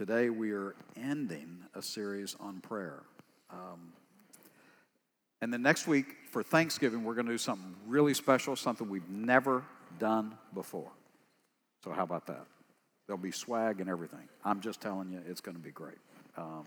Today we are ending a series on prayer. Um, and then next week for Thanksgiving, we're going to do something really special, something we've never done before. So, how about that? There'll be swag and everything. I'm just telling you, it's going to be great. Um,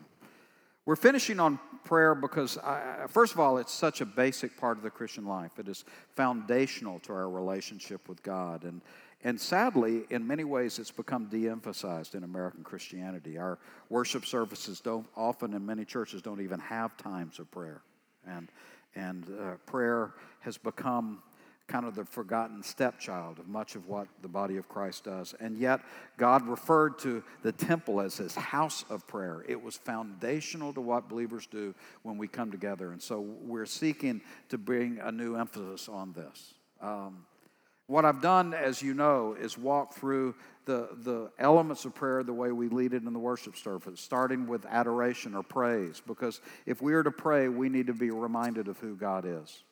we're finishing on prayer because, I, first of all, it's such a basic part of the Christian life. It is foundational to our relationship with God. And, and sadly, in many ways, it's become de emphasized in American Christianity. Our worship services don't often, in many churches, don't even have times of prayer. And, and uh, prayer has become kind of the forgotten stepchild of much of what the body of Christ does. And yet, God referred to the temple as his house of prayer. It was foundational to what believers do when we come together. And so, we're seeking to bring a new emphasis on this. Um, what I've done, as you know, is walk through the, the elements of prayer the way we lead it in the worship service, starting with adoration or praise. Because if we are to pray, we need to be reminded of who God is.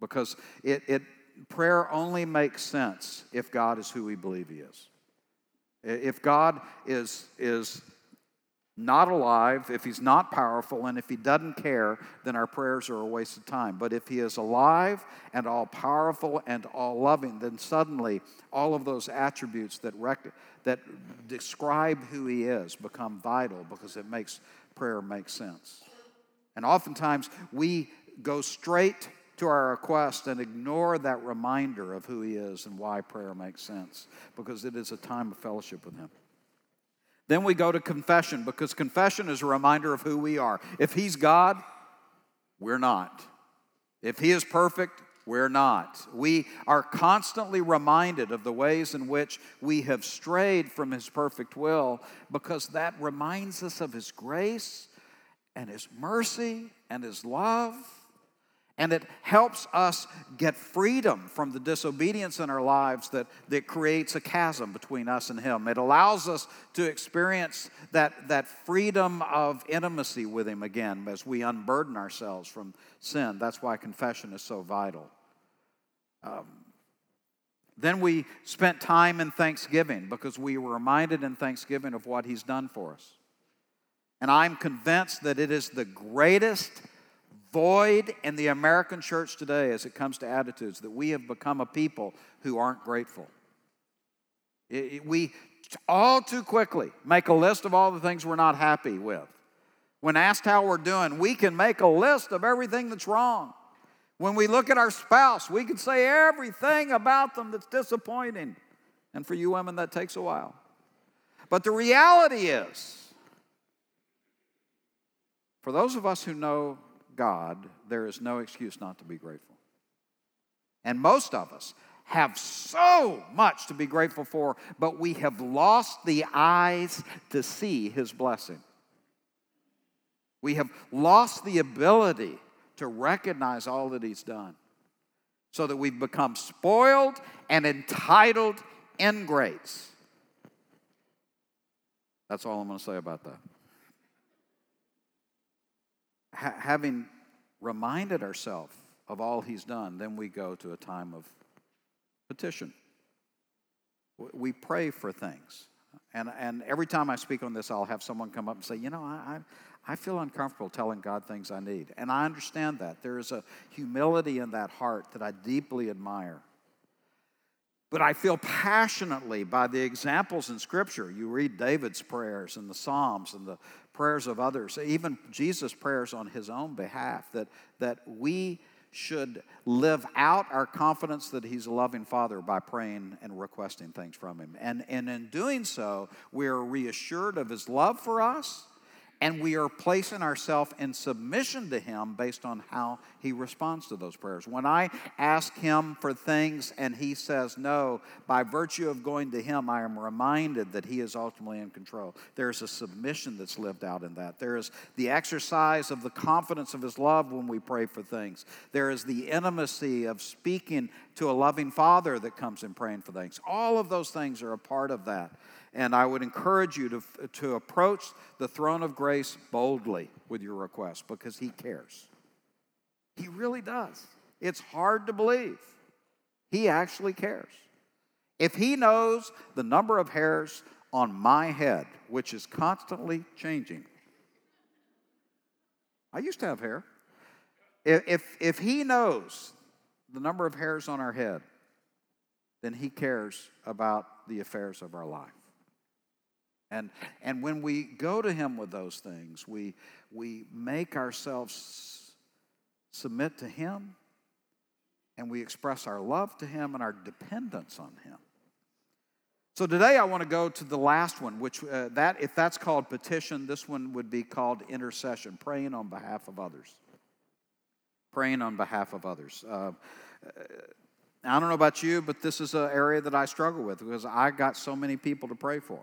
Because it, it prayer only makes sense if God is who we believe He is. If God is, is not alive, if he's not powerful, and if he doesn't care, then our prayers are a waste of time. But if he is alive and all powerful and all loving, then suddenly all of those attributes that, rec- that describe who he is become vital because it makes prayer make sense. And oftentimes we go straight to our request and ignore that reminder of who he is and why prayer makes sense because it is a time of fellowship with him. Then we go to confession because confession is a reminder of who we are. If He's God, we're not. If He is perfect, we're not. We are constantly reminded of the ways in which we have strayed from His perfect will because that reminds us of His grace and His mercy and His love and it helps us get freedom from the disobedience in our lives that, that creates a chasm between us and Him. It allows us to experience that, that freedom of intimacy with Him again as we unburden ourselves from sin. That's why confession is so vital. Um, then we spent time in thanksgiving because we were reminded in thanksgiving of what He's done for us. And I'm convinced that it is the greatest void in the American church today as it comes to attitudes that we have become a people who aren't grateful. It, it, we all too quickly make a list of all the things we're not happy with. When asked how we're doing, we can make a list of everything that's wrong. When we look at our spouse, we can say everything about them that's disappointing. And for you women, that takes a while. But the reality is, for those of us who know God, there is no excuse not to be grateful. And most of us have so much to be grateful for, but we have lost the eyes to see His blessing. We have lost the ability to recognize all that He's done so that we've become spoiled and entitled ingrates. That's all I'm going to say about that ha- having reminded ourselves of all he's done, then we go to a time of petition. We pray for things. And, and every time I speak on this, I'll have someone come up and say, You know, I, I, I feel uncomfortable telling God things I need. And I understand that. There is a humility in that heart that I deeply admire. But I feel passionately by the examples in Scripture. You read David's prayers and the Psalms and the prayers of others, even Jesus' prayers on his own behalf, that, that we should live out our confidence that he's a loving father by praying and requesting things from him. And, and in doing so, we are reassured of his love for us and we are placing ourselves in submission to Him based on how He responds to those prayers. When I ask Him for things and He says no, by virtue of going to Him, I am reminded that He is ultimately in control. There's a submission that's lived out in that. There is the exercise of the confidence of His love when we pray for things. There is the intimacy of speaking to a loving Father that comes in praying for things. All of those things are a part of that. And I would encourage you to, to approach the throne of grace boldly with your request because He cares. He really does. It's hard to believe. He actually cares. If He knows the number of hairs on my head, which is constantly changing. I used to have hair. If, if he knows the number of hairs on our head, then he cares about the affairs of our life. And, and when we go to him with those things, we, we make ourselves submit to him and we express our love to him and our dependence on him. So today I want to go to the last one, which uh, that if that's called petition, this one would be called intercession, praying on behalf of others. Praying on behalf of others. Uh, I don't know about you, but this is an area that I struggle with because I got so many people to pray for.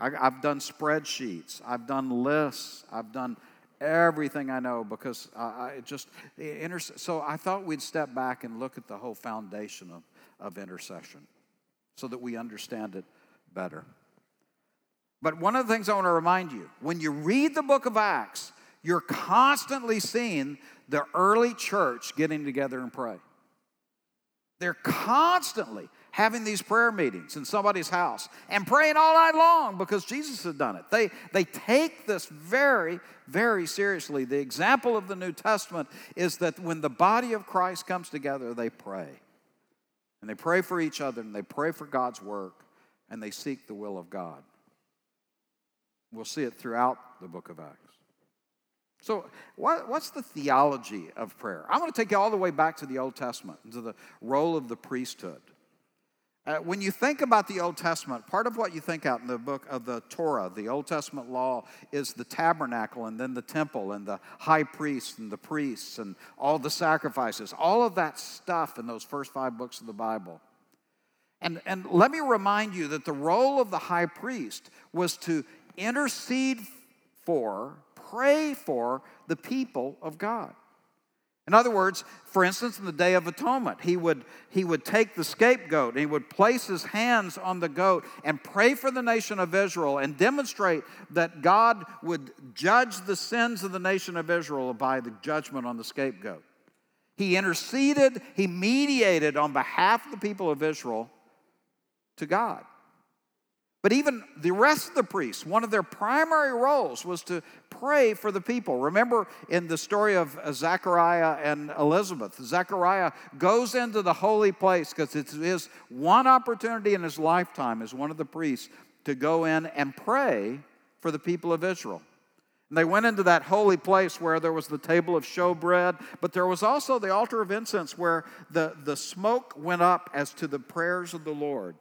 I, have done spreadsheets, I've done lists, I've done everything I know because I, I just so I thought we'd step back and look at the whole foundation of, of intercession so that we understand it better. But one of the things I want to remind you when you read the book of Acts, you're constantly seeing the early church getting together and pray. They're constantly having these prayer meetings in somebody's house and praying all night long because Jesus had done it. They, they take this very, very seriously. The example of the New Testament is that when the body of Christ comes together, they pray. And they pray for each other and they pray for God's work and they seek the will of God. We'll see it throughout the book of Acts. So, what, what's the theology of prayer? I'm going to take you all the way back to the Old Testament, to the role of the priesthood. Uh, when you think about the Old Testament, part of what you think out in the book of the Torah, the Old Testament law, is the tabernacle and then the temple and the high priest and the priests and all the sacrifices, all of that stuff in those first five books of the Bible. And, and let me remind you that the role of the high priest was to intercede for, pray for the people of God. In other words, for instance, in the Day of Atonement, he would, he would take the scapegoat and he would place his hands on the goat and pray for the nation of Israel and demonstrate that God would judge the sins of the nation of Israel by the judgment on the scapegoat. He interceded, he mediated on behalf of the people of Israel to God. But even the rest of the priests, one of their primary roles was to pray for the people. Remember in the story of uh, Zechariah and Elizabeth, Zechariah goes into the holy place because it's his one opportunity in his lifetime as one of the priests to go in and pray for the people of Israel. And they went into that holy place where there was the table of showbread, but there was also the altar of incense where the, the smoke went up as to the prayers of the Lord.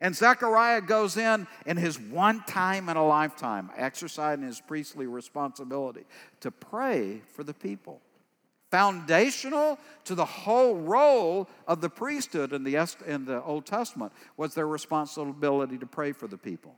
And Zechariah goes in in his one time in a lifetime, exercising his priestly responsibility to pray for the people. Foundational to the whole role of the priesthood in the, in the Old Testament was their responsibility to pray for the people.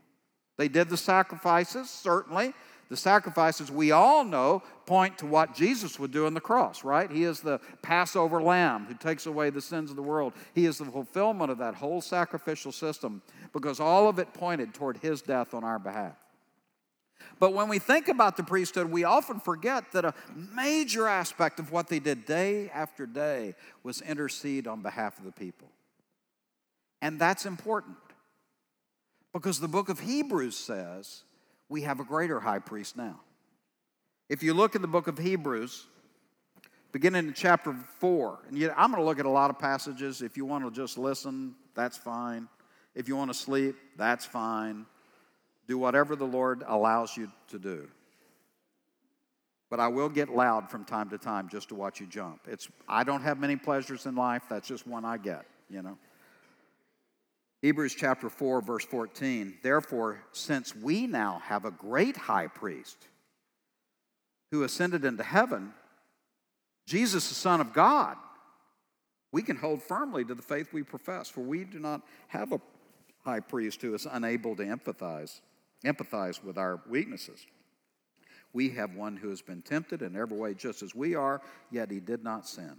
They did the sacrifices, certainly, the sacrifices we all know point to what Jesus would do on the cross, right? He is the Passover lamb who takes away the sins of the world. He is the fulfillment of that whole sacrificial system because all of it pointed toward his death on our behalf. But when we think about the priesthood, we often forget that a major aspect of what they did day after day was intercede on behalf of the people. And that's important because the book of Hebrews says we have a greater high priest now. If you look in the book of Hebrews, beginning in chapter 4, and yet I'm going to look at a lot of passages. If you want to just listen, that's fine. If you want to sleep, that's fine. Do whatever the Lord allows you to do. But I will get loud from time to time just to watch you jump. It's I don't have many pleasures in life, that's just one I get, you know. Hebrews chapter 4, verse 14. Therefore, since we now have a great high priest who ascended into heaven, Jesus, the Son of God, we can hold firmly to the faith we profess, for we do not have a high priest who is unable to empathize, empathize with our weaknesses. We have one who has been tempted in every way just as we are, yet he did not sin,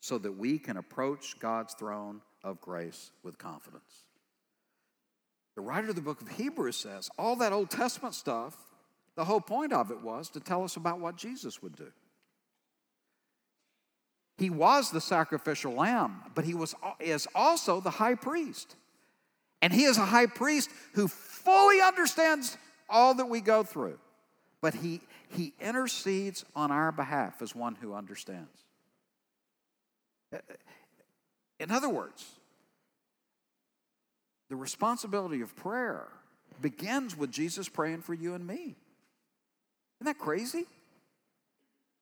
so that we can approach God's throne of grace with confidence. The writer of the book of Hebrews says all that Old Testament stuff, the whole point of it was to tell us about what Jesus would do. He was the sacrificial lamb, but he was, is also the high priest. And he is a high priest who fully understands all that we go through. But he, he intercedes on our behalf as one who understands. In other words, the responsibility of prayer begins with Jesus praying for you and me. Isn't that crazy?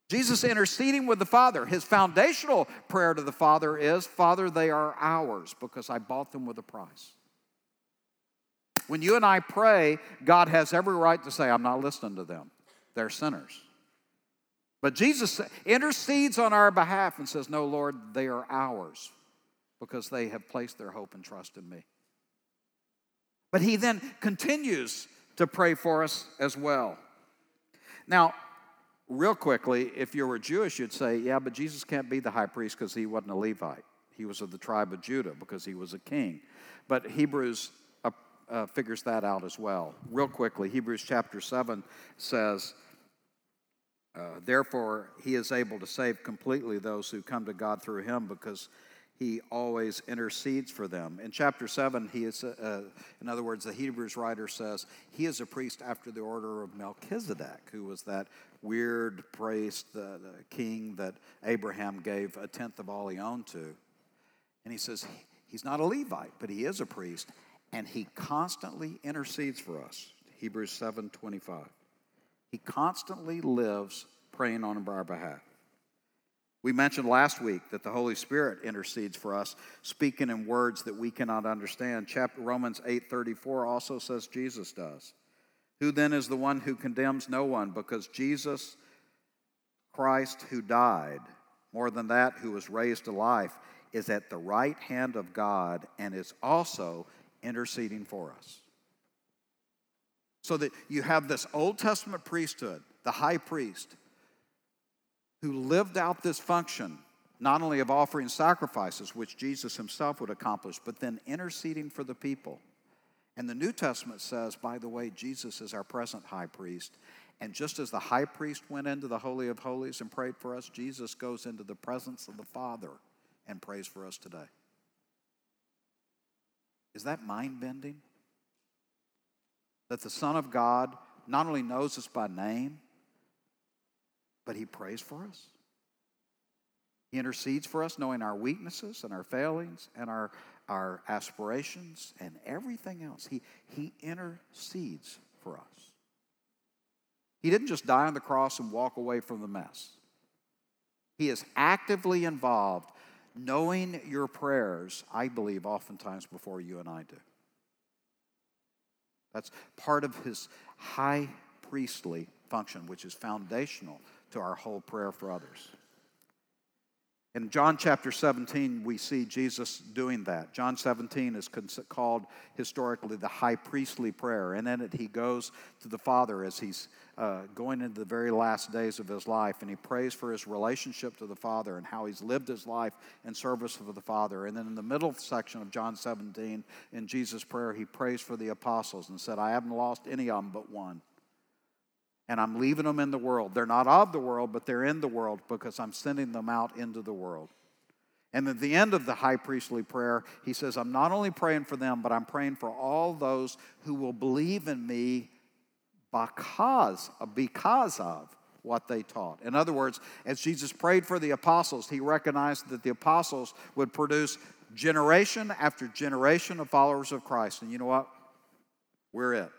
Jesus interceding with the Father. His foundational prayer to the Father is Father, they are ours because I bought them with a price. When you and I pray, God has every right to say, I'm not listening to them. They're sinners. But Jesus intercedes on our behalf and says, No, Lord, they are ours because they have placed their hope and trust in me. But he then continues to pray for us as well. Now, real quickly, if you were Jewish, you'd say, yeah, but Jesus can't be the high priest because he wasn't a Levite. He was of the tribe of Judah because he was a king. But Hebrews uh, uh, figures that out as well. Real quickly, Hebrews chapter 7 says, uh, Therefore, he is able to save completely those who come to God through him because he always intercedes for them. In chapter 7, he is, uh, in other words, the Hebrews writer says, he is a priest after the order of Melchizedek, who was that weird priest, the, the king that Abraham gave a tenth of all he owned to. And he says, he's not a Levite, but he is a priest, and he constantly intercedes for us. Hebrews 7 25. He constantly lives praying on our behalf. We mentioned last week that the Holy Spirit intercedes for us, speaking in words that we cannot understand. Chapter Romans 8:34 also says Jesus does. Who then is the one who condemns no one because Jesus Christ who died, more than that who was raised to life, is at the right hand of God and is also interceding for us. So that you have this Old Testament priesthood, the high priest, who lived out this function, not only of offering sacrifices, which Jesus himself would accomplish, but then interceding for the people. And the New Testament says, by the way, Jesus is our present high priest. And just as the high priest went into the Holy of Holies and prayed for us, Jesus goes into the presence of the Father and prays for us today. Is that mind bending? That the Son of God not only knows us by name, but He prays for us. He intercedes for us, knowing our weaknesses and our failings and our, our aspirations and everything else. He, he intercedes for us. He didn't just die on the cross and walk away from the mess. He is actively involved, knowing your prayers, I believe, oftentimes before you and I do. That's part of his high priestly function, which is foundational to our whole prayer for others. In John chapter 17, we see Jesus doing that. John 17 is called historically the high priestly prayer. And in it, he goes to the Father as he's uh, going into the very last days of his life, and he prays for his relationship to the Father and how he's lived his life in service of the Father. And then in the middle section of John 17, in Jesus' prayer, he prays for the apostles and said, I haven't lost any of them but one and I'm leaving them in the world. They're not of the world, but they're in the world because I'm sending them out into the world. And at the end of the high priestly prayer, he says, I'm not only praying for them, but I'm praying for all those who will believe in me because, because of what they taught. In other words, as Jesus prayed for the apostles, he recognized that the apostles would produce generation after generation of followers of Christ. And you know what? We're it.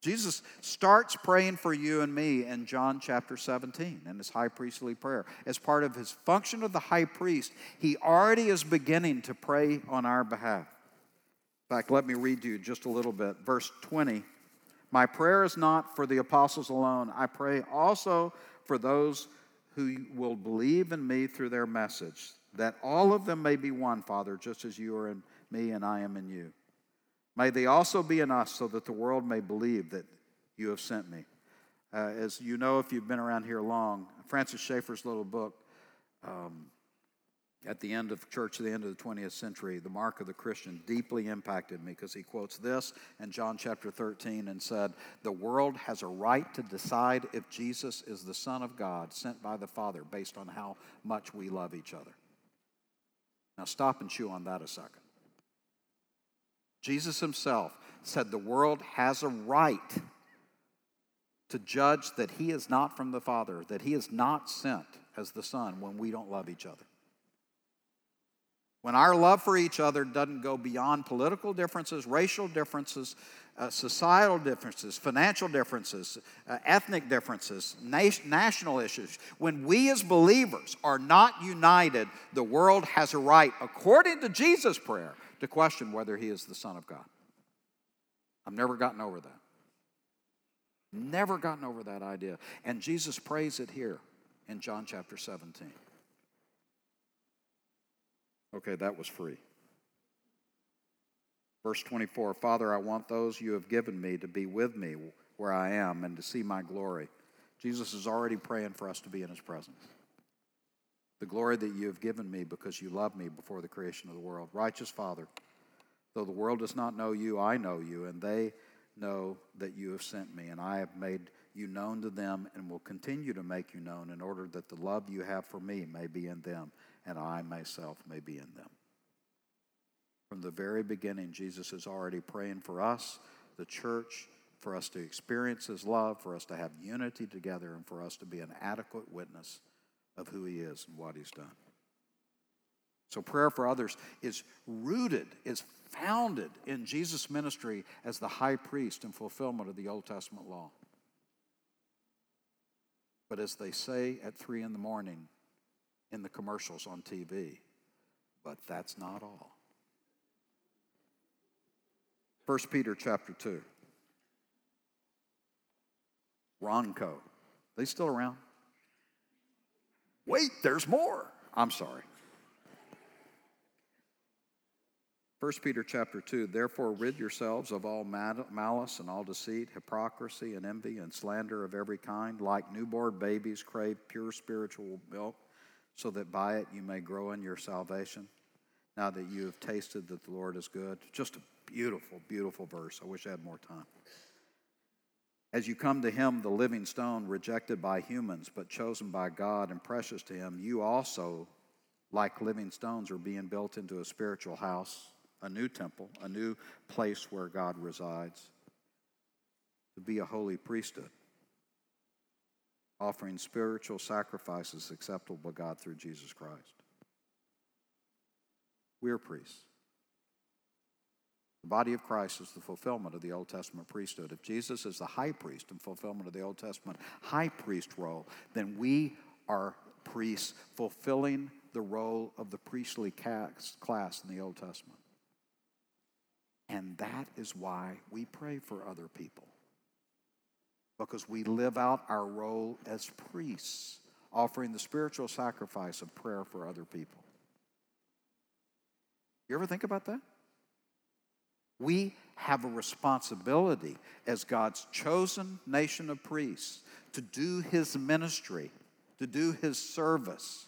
Jesus starts praying for you and me in John chapter 17 in his high priestly prayer. As part of his function of the high priest, he already is beginning to pray on our behalf. In fact, let me read you just a little bit. Verse 20 My prayer is not for the apostles alone, I pray also for those who will believe in me through their message, that all of them may be one, Father, just as you are in me and I am in you May they also be in us so that the world may believe that you have sent me. Uh, as you know, if you've been around here long, Francis Schaeffer's little book um, at the end of church, at the end of the 20th century, The Mark of the Christian, deeply impacted me because he quotes this in John chapter 13 and said, The world has a right to decide if Jesus is the Son of God sent by the Father based on how much we love each other. Now, stop and chew on that a second. Jesus himself said the world has a right to judge that he is not from the Father, that he is not sent as the Son when we don't love each other. When our love for each other doesn't go beyond political differences, racial differences, uh, societal differences, financial differences, uh, ethnic differences, na- national issues, when we as believers are not united, the world has a right, according to Jesus' prayer, to question whether he is the Son of God. I've never gotten over that. Never gotten over that idea. And Jesus prays it here in John chapter 17. Okay, that was free. Verse 24 Father, I want those you have given me to be with me where I am and to see my glory. Jesus is already praying for us to be in his presence. The glory that you have given me because you loved me before the creation of the world. Righteous Father, though the world does not know you, I know you, and they know that you have sent me, and I have made you known to them and will continue to make you known in order that the love you have for me may be in them and I myself may be in them. From the very beginning, Jesus is already praying for us, the church, for us to experience his love, for us to have unity together, and for us to be an adequate witness of who he is and what he's done. So, prayer for others is rooted, is founded in Jesus' ministry as the high priest in fulfillment of the Old Testament law. But as they say at three in the morning in the commercials on TV, but that's not all. 1 Peter chapter 2. Ronco. They still around? Wait, there's more. I'm sorry. 1 Peter chapter 2 Therefore rid yourselves of all malice and all deceit, hypocrisy and envy and slander of every kind. Like newborn babies, crave pure spiritual milk, so that by it you may grow in your salvation. Now that you have tasted that the Lord is good. Just a beautiful, beautiful verse. I wish I had more time. As you come to him, the living stone, rejected by humans, but chosen by God and precious to him, you also, like living stones, are being built into a spiritual house a new temple, a new place where God resides, to be a holy priesthood, offering spiritual sacrifices acceptable to God through Jesus Christ. We are priests. The body of Christ is the fulfillment of the Old Testament priesthood. If Jesus is the high priest in fulfillment of the Old Testament high priest role, then we are priests fulfilling the role of the priestly class in the Old Testament. And that is why we pray for other people. Because we live out our role as priests, offering the spiritual sacrifice of prayer for other people. You ever think about that? We have a responsibility as God's chosen nation of priests to do his ministry, to do his service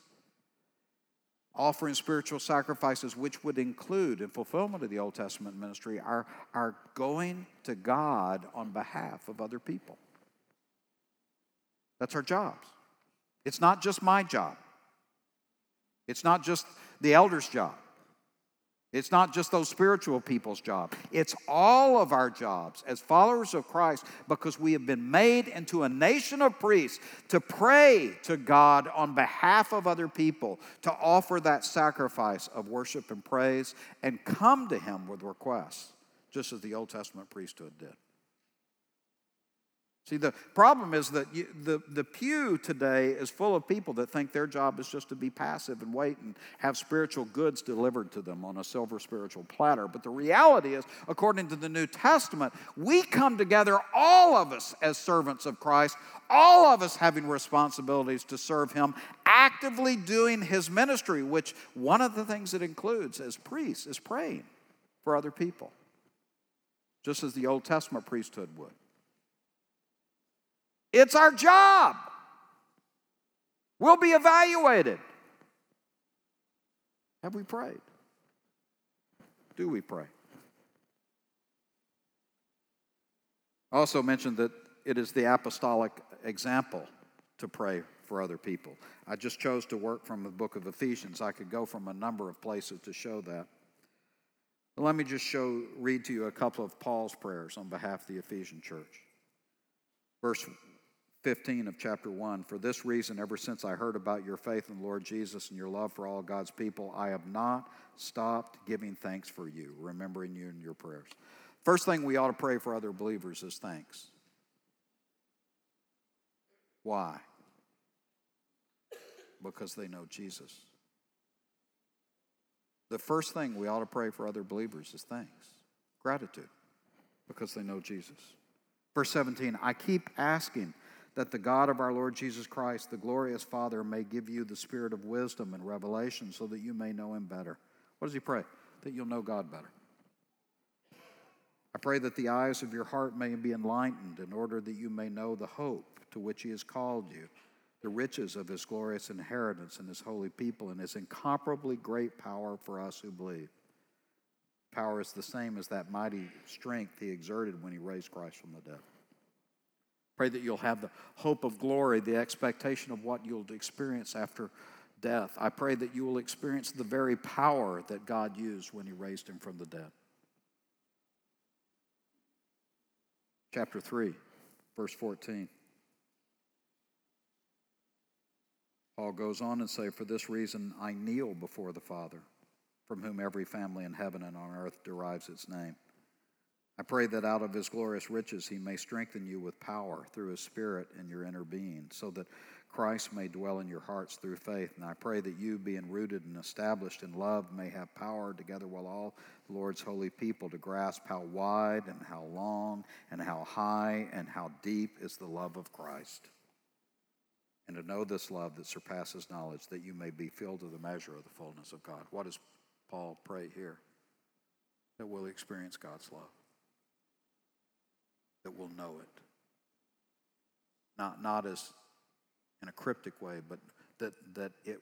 offering spiritual sacrifices, which would include, in fulfillment of the Old Testament ministry, our, our going to God on behalf of other people. That's our jobs. It's not just my job, it's not just the elder's job. It's not just those spiritual people's job. It's all of our jobs as followers of Christ because we have been made into a nation of priests to pray to God on behalf of other people, to offer that sacrifice of worship and praise, and come to Him with requests, just as the Old Testament priesthood did. See, the problem is that you, the, the pew today is full of people that think their job is just to be passive and wait and have spiritual goods delivered to them on a silver spiritual platter. But the reality is, according to the New Testament, we come together, all of us as servants of Christ, all of us having responsibilities to serve Him, actively doing His ministry, which one of the things it includes as priests is praying for other people, just as the Old Testament priesthood would. It's our job. We'll be evaluated. Have we prayed? Do we pray? I also mentioned that it is the apostolic example to pray for other people. I just chose to work from the book of Ephesians. I could go from a number of places to show that. let me just show, read to you a couple of Paul's prayers on behalf of the Ephesian church. Verse 15 of chapter 1 For this reason, ever since I heard about your faith in the Lord Jesus and your love for all God's people, I have not stopped giving thanks for you, remembering you in your prayers. First thing we ought to pray for other believers is thanks. Why? Because they know Jesus. The first thing we ought to pray for other believers is thanks, gratitude, because they know Jesus. Verse 17, I keep asking that the God of our Lord Jesus Christ, the glorious Father, may give you the spirit of wisdom and revelation so that you may know him better. What does he pray? That you'll know God better. I pray that the eyes of your heart may be enlightened in order that you may know the hope to which he has called you the riches of his glorious inheritance in his holy people, and his incomparably great power for us who believe. Power is the same as that mighty strength he exerted when he raised Christ from the dead. Pray that you'll have the hope of glory, the expectation of what you'll experience after death. I pray that you will experience the very power that God used when he raised him from the dead. Chapter 3, verse 14. Paul goes on and say, For this reason I kneel before the Father, from whom every family in heaven and on earth derives its name. I pray that out of his glorious riches he may strengthen you with power through his Spirit in your inner being, so that Christ may dwell in your hearts through faith. And I pray that you, being rooted and established in love, may have power together with all the Lord's holy people to grasp how wide and how long and how high and how deep is the love of Christ and to know this love that surpasses knowledge, that you may be filled to the measure of the fullness of God. What does Paul pray here? That we'll experience God's love, that we'll know it. Not, not as in a cryptic way, but that, that it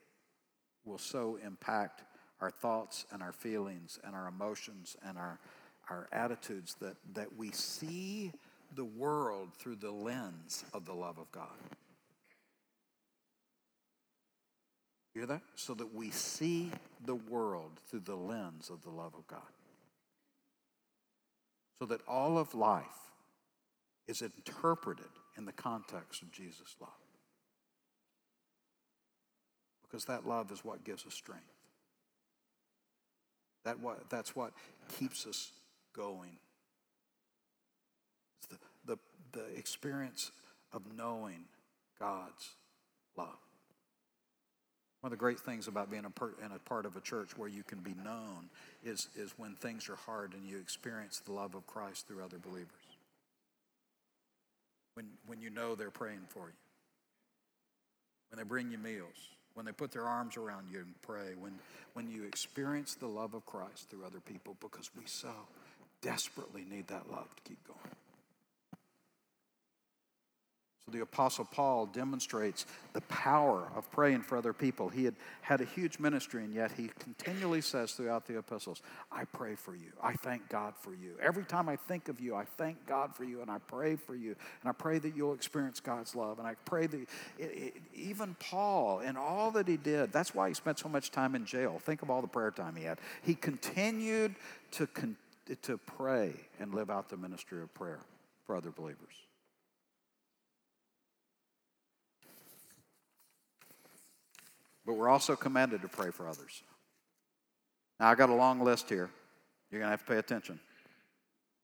will so impact our thoughts and our feelings and our emotions and our, our attitudes that, that we see the world through the lens of the love of God. Hear that? So that we see the world through the lens of the love of God. So that all of life is interpreted in the context of Jesus' love. Because that love is what gives us strength. That what, that's what keeps us going. It's the, the, the experience of knowing God's love. One of the great things about being a, per, in a part of a church where you can be known is, is when things are hard and you experience the love of Christ through other believers. When, when you know they're praying for you, when they bring you meals, when they put their arms around you and pray, when, when you experience the love of Christ through other people because we so desperately need that love to keep going the Apostle Paul demonstrates the power of praying for other people. He had had a huge ministry, and yet he continually says throughout the epistles, I pray for you. I thank God for you. Every time I think of you, I thank God for you, and I pray for you. And I pray that you'll experience God's love. And I pray that it, it, even Paul, and all that he did, that's why he spent so much time in jail. Think of all the prayer time he had. He continued to, con- to pray and live out the ministry of prayer for other believers. But we're also commanded to pray for others. Now, I got a long list here. You're going to have to pay attention.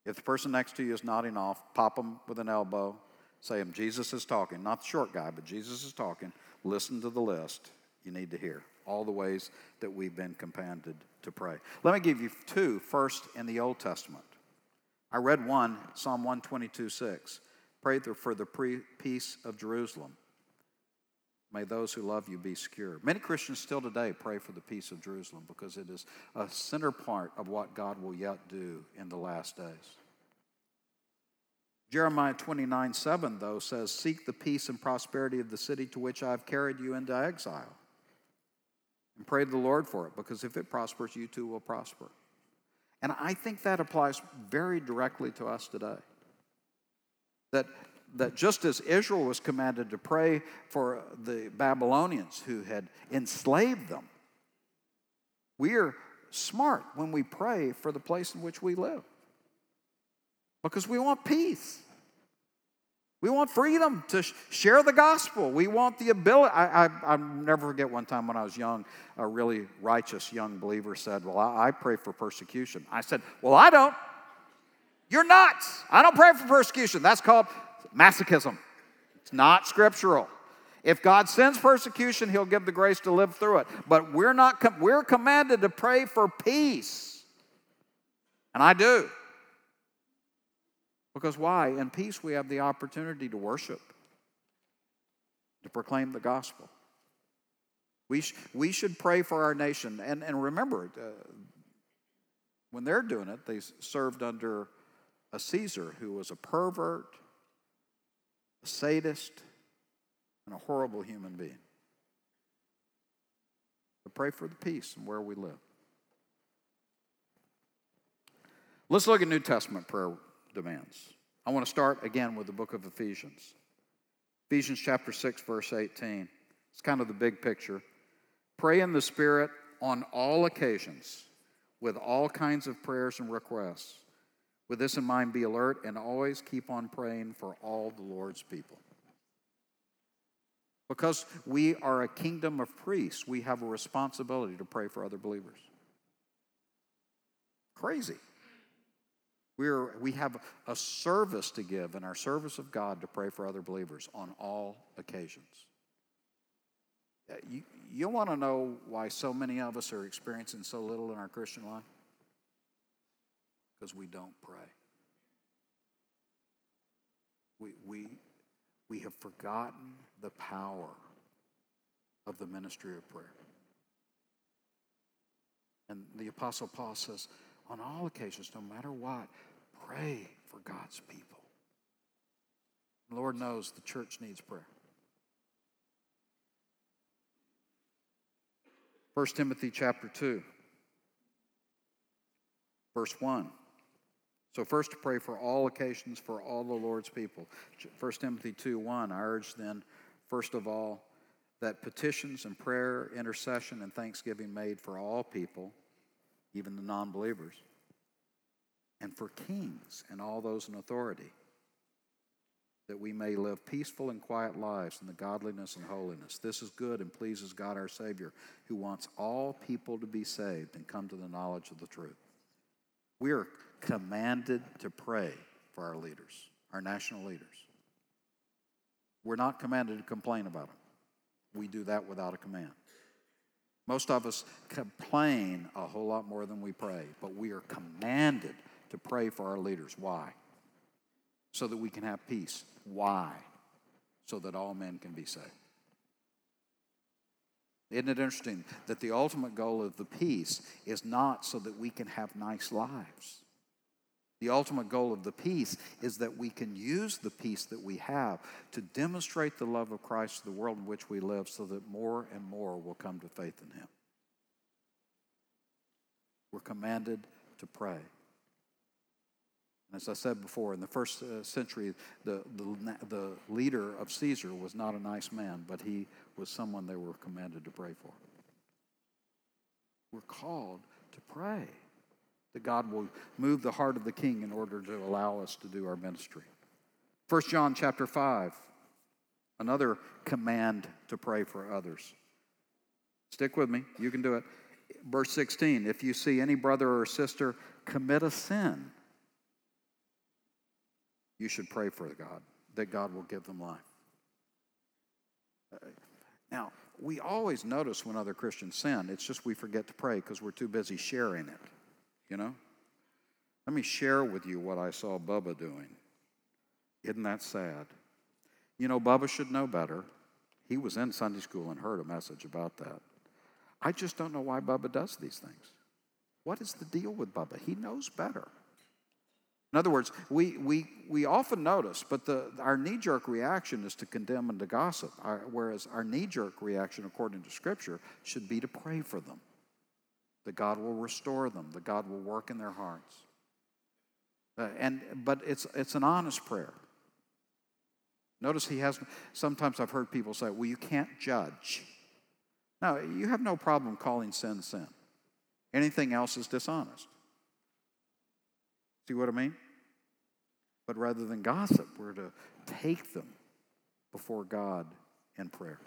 If the person next to you is nodding off, pop them with an elbow. Say Jesus is talking. Not the short guy, but Jesus is talking. Listen to the list you need to hear. All the ways that we've been commanded to pray. Let me give you two first in the Old Testament. I read one, Psalm 122 6. Pray for the peace of Jerusalem. May those who love you be secure. Many Christians still today pray for the peace of Jerusalem because it is a center part of what God will yet do in the last days. Jeremiah 29 7, though, says, Seek the peace and prosperity of the city to which I have carried you into exile. And pray to the Lord for it, because if it prospers, you too will prosper. And I think that applies very directly to us today. That that just as Israel was commanded to pray for the Babylonians who had enslaved them, we are smart when we pray for the place in which we live because we want peace. We want freedom to share the gospel. We want the ability. I, I, I never forget one time when I was young, a really righteous young believer said, Well, I, I pray for persecution. I said, Well, I don't. You're nuts. I don't pray for persecution. That's called masochism. It's not scriptural. If God sends persecution, He'll give the grace to live through it. But we're not. Com- we're commanded to pray for peace, and I do. Because why? In peace, we have the opportunity to worship, to proclaim the gospel. We, sh- we should pray for our nation. And, and remember, uh, when they're doing it, they served under a Caesar who was a pervert, a sadist, and a horrible human being. But pray for the peace and where we live. Let's look at New Testament prayer demands. I want to start again with the book of Ephesians. Ephesians chapter 6, verse 18. It's kind of the big picture. Pray in the Spirit on all occasions with all kinds of prayers and requests. With this in mind, be alert and always keep on praying for all the Lord's people. Because we are a kingdom of priests, we have a responsibility to pray for other believers. Crazy. We're, we have a service to give in our service of God to pray for other believers on all occasions. You, you want to know why so many of us are experiencing so little in our Christian life? Because we don't pray. We, we, we have forgotten the power of the ministry of prayer. And the Apostle Paul says, on all occasions, no matter what, pray for God's people. The Lord knows the church needs prayer. 1 Timothy chapter 2, verse 1. So, first to pray for all occasions for all the Lord's people. 1 Timothy 2 1. I urge then, first of all, that petitions and prayer, intercession, and thanksgiving made for all people, even the non believers, and for kings and all those in authority, that we may live peaceful and quiet lives in the godliness and holiness. This is good and pleases God our Savior, who wants all people to be saved and come to the knowledge of the truth. We are commanded to pray for our leaders, our national leaders. We're not commanded to complain about them. We do that without a command. Most of us complain a whole lot more than we pray, but we are commanded to pray for our leaders. Why? So that we can have peace. Why? So that all men can be saved. Isn't it interesting that the ultimate goal of the peace is not so that we can have nice lives? The ultimate goal of the peace is that we can use the peace that we have to demonstrate the love of Christ to the world in which we live so that more and more will come to faith in Him. We're commanded to pray. As I said before, in the first uh, century, the, the, the leader of Caesar was not a nice man, but he was someone they were commanded to pray for. We're called to pray that God will move the heart of the king in order to allow us to do our ministry. 1 John chapter 5, another command to pray for others. Stick with me, you can do it. Verse 16 If you see any brother or sister commit a sin, you should pray for God, that God will give them life. Now, we always notice when other Christians sin, it's just we forget to pray because we're too busy sharing it, you know? Let me share with you what I saw Bubba doing. Isn't that sad? You know, Bubba should know better. He was in Sunday school and heard a message about that. I just don't know why Bubba does these things. What is the deal with Bubba? He knows better. In other words, we, we, we often notice, but the, our knee jerk reaction is to condemn and to gossip, our, whereas our knee jerk reaction, according to Scripture, should be to pray for them, that God will restore them, that God will work in their hearts. Uh, and, but it's, it's an honest prayer. Notice he has, sometimes I've heard people say, well, you can't judge. No, you have no problem calling sin sin. Anything else is dishonest. See what I mean? But rather than gossip, we're to take them before God in prayer.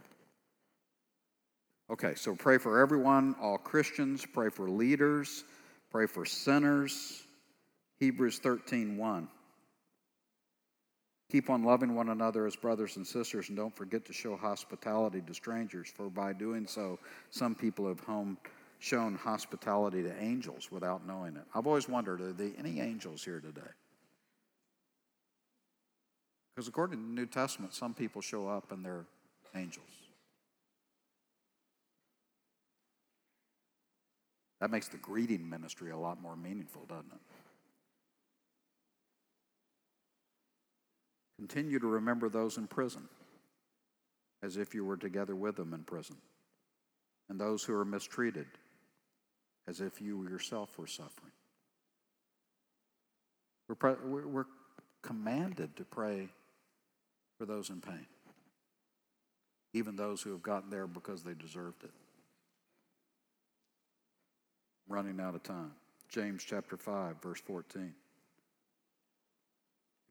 Okay, so pray for everyone, all Christians, pray for leaders, pray for sinners. Hebrews 13 1. Keep on loving one another as brothers and sisters, and don't forget to show hospitality to strangers, for by doing so, some people have home, shown hospitality to angels without knowing it. I've always wondered are there any angels here today? Because according to the New Testament, some people show up and they're angels. That makes the greeting ministry a lot more meaningful, doesn't it? Continue to remember those in prison as if you were together with them in prison, and those who are mistreated as if you yourself were suffering. We're, pre- we're commanded to pray for those in pain, even those who have gotten there because they deserved it. Running out of time. James chapter 5, verse 14.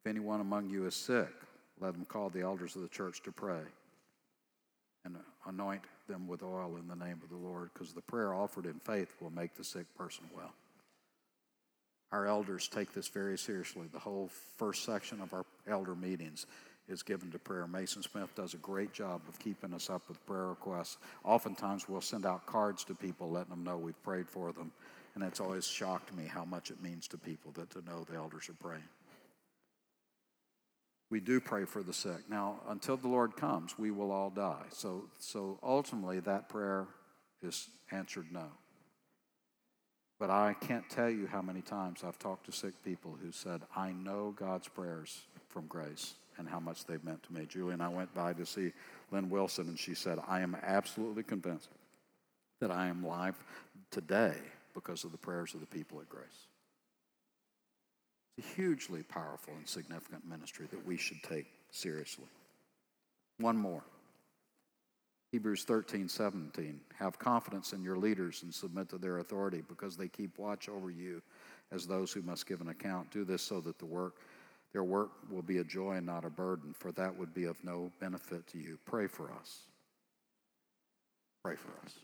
If anyone among you is sick, let him call the elders of the church to pray and anoint them with oil in the name of the Lord, because the prayer offered in faith will make the sick person well. Our elders take this very seriously. The whole first section of our elder meetings is given to prayer. Mason Smith does a great job of keeping us up with prayer requests. Oftentimes, we'll send out cards to people letting them know we've prayed for them. And it's always shocked me how much it means to people that to know the elders are praying we do pray for the sick. Now, until the Lord comes, we will all die. So, so ultimately, that prayer is answered no. But I can't tell you how many times I've talked to sick people who said, I know God's prayers from grace and how much they've meant to me. Julie and I went by to see Lynn Wilson, and she said, I am absolutely convinced that I am live today because of the prayers of the people at Grace It's a hugely powerful and significant ministry that we should take seriously. One more. Hebrews 13, 17. Have confidence in your leaders and submit to their authority because they keep watch over you as those who must give an account. Do this so that the work, their work will be a joy and not a burden, for that would be of no benefit to you. Pray for us. Pray for us.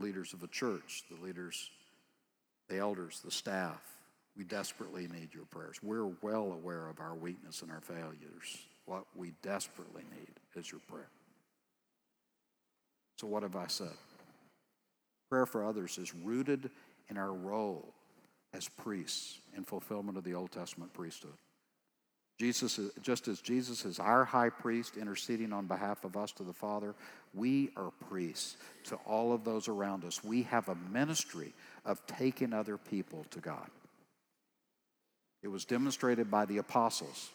Leaders of the church, the leaders, the elders, the staff, we desperately need your prayers. We're well aware of our weakness and our failures. What we desperately need is your prayer. So, what have I said? Prayer for others is rooted in our role as priests in fulfillment of the Old Testament priesthood. Jesus, just as Jesus is our high priest interceding on behalf of us to the Father, we are priests to all of those around us. We have a ministry of taking other people to God. It was demonstrated by the apostles.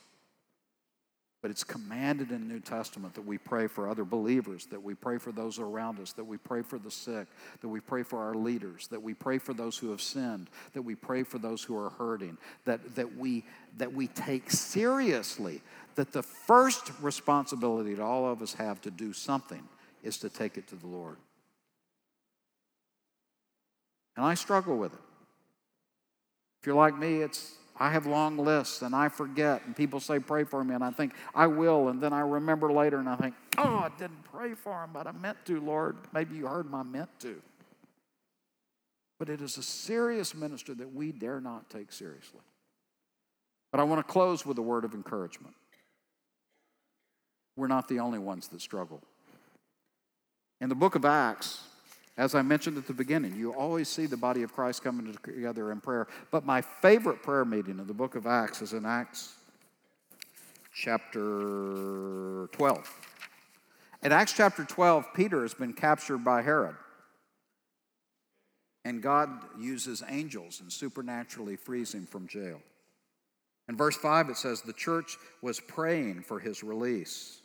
But it's commanded in the New Testament that we pray for other believers, that we pray for those around us, that we pray for the sick, that we pray for our leaders, that we pray for those who have sinned, that we pray for those who are hurting, that, that, we, that we take seriously that the first responsibility that all of us have to do something is to take it to the Lord. And I struggle with it. If you're like me, it's I have long lists and I forget, and people say, Pray for me, and I think, I will, and then I remember later and I think, Oh, I didn't pray for him, but I meant to, Lord. Maybe you heard my meant to. But it is a serious ministry that we dare not take seriously. But I want to close with a word of encouragement. We're not the only ones that struggle. In the book of Acts, as I mentioned at the beginning, you always see the body of Christ coming together in prayer. But my favorite prayer meeting in the book of Acts is in Acts chapter 12. In Acts chapter 12, Peter has been captured by Herod. And God uses angels and supernaturally frees him from jail. In verse 5, it says, The church was praying for his release.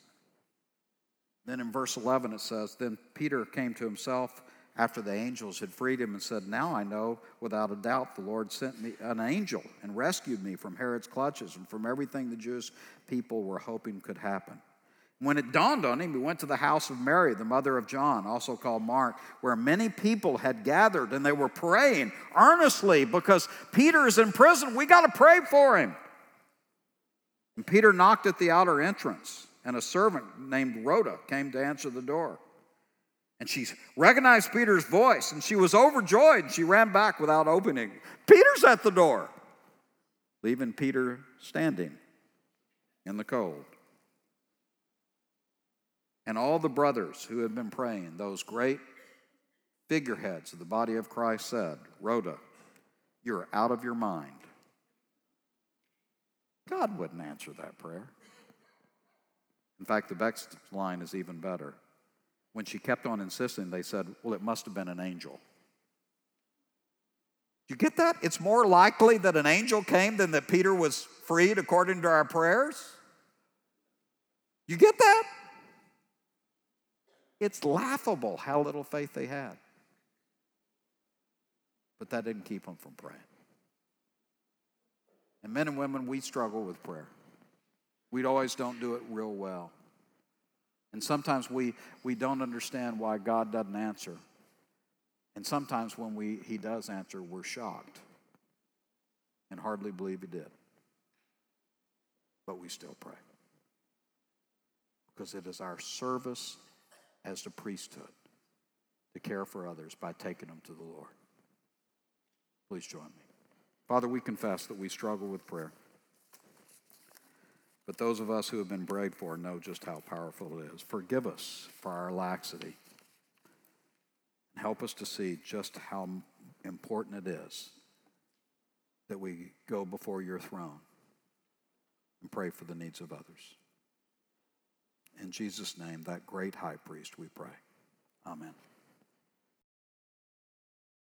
Then in verse 11, it says, Then Peter came to himself after the angels had freed him and said, Now I know without a doubt the Lord sent me an angel and rescued me from Herod's clutches and from everything the Jewish people were hoping could happen. When it dawned on him, he went to the house of Mary, the mother of John, also called Mark, where many people had gathered and they were praying earnestly because Peter is in prison. We got to pray for him. And Peter knocked at the outer entrance, and a servant named Rhoda came to answer the door. And she recognized Peter's voice, and she was overjoyed. And she ran back without opening. Peter's at the door, leaving Peter standing in the cold. And all the brothers who had been praying, those great figureheads of the body of Christ, said, Rhoda, you're out of your mind. God wouldn't answer that prayer. In fact, the next line is even better. When she kept on insisting, they said, Well, it must have been an angel. You get that? It's more likely that an angel came than that Peter was freed according to our prayers. You get that? It's laughable how little faith they had. But that didn't keep them from praying. And men and women, we struggle with prayer. We always don't do it real well. And sometimes we, we don't understand why God doesn't answer. And sometimes when we, He does answer, we're shocked and hardly believe He did. But we still pray. Because it is our service as the priesthood to care for others by taking them to the Lord. Please join me. Father, we confess that we struggle with prayer. But those of us who have been prayed for know just how powerful it is. Forgive us for our laxity. Help us to see just how important it is that we go before your throne and pray for the needs of others. In Jesus' name, that great high priest, we pray. Amen.